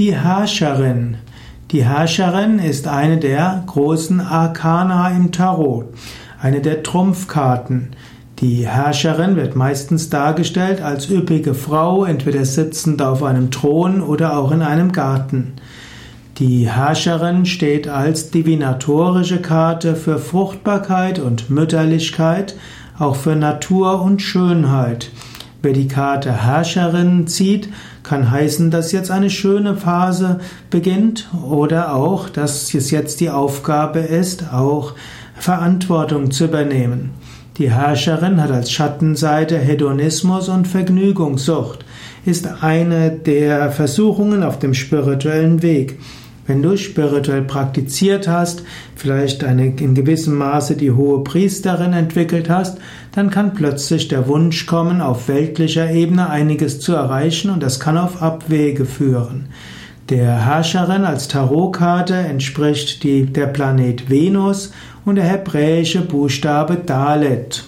Die Herrscherin. Die Herrscherin ist eine der großen Arkana im Tarot, eine der Trumpfkarten. Die Herrscherin wird meistens dargestellt als üppige Frau, entweder sitzend auf einem Thron oder auch in einem Garten. Die Herrscherin steht als divinatorische Karte für Fruchtbarkeit und Mütterlichkeit, auch für Natur und Schönheit. Wer die Karte Herrscherin zieht, kann heißen, dass jetzt eine schöne Phase beginnt oder auch, dass es jetzt die Aufgabe ist, auch Verantwortung zu übernehmen. Die Herrscherin hat als Schattenseite Hedonismus und Vergnügungssucht, ist eine der Versuchungen auf dem spirituellen Weg. Wenn du spirituell praktiziert hast, vielleicht eine in gewissem Maße die hohe Priesterin entwickelt hast, dann kann plötzlich der Wunsch kommen, auf weltlicher Ebene einiges zu erreichen und das kann auf Abwege führen. Der Herrscherin als Tarotkarte entspricht die, der Planet Venus und der hebräische Buchstabe Dalet.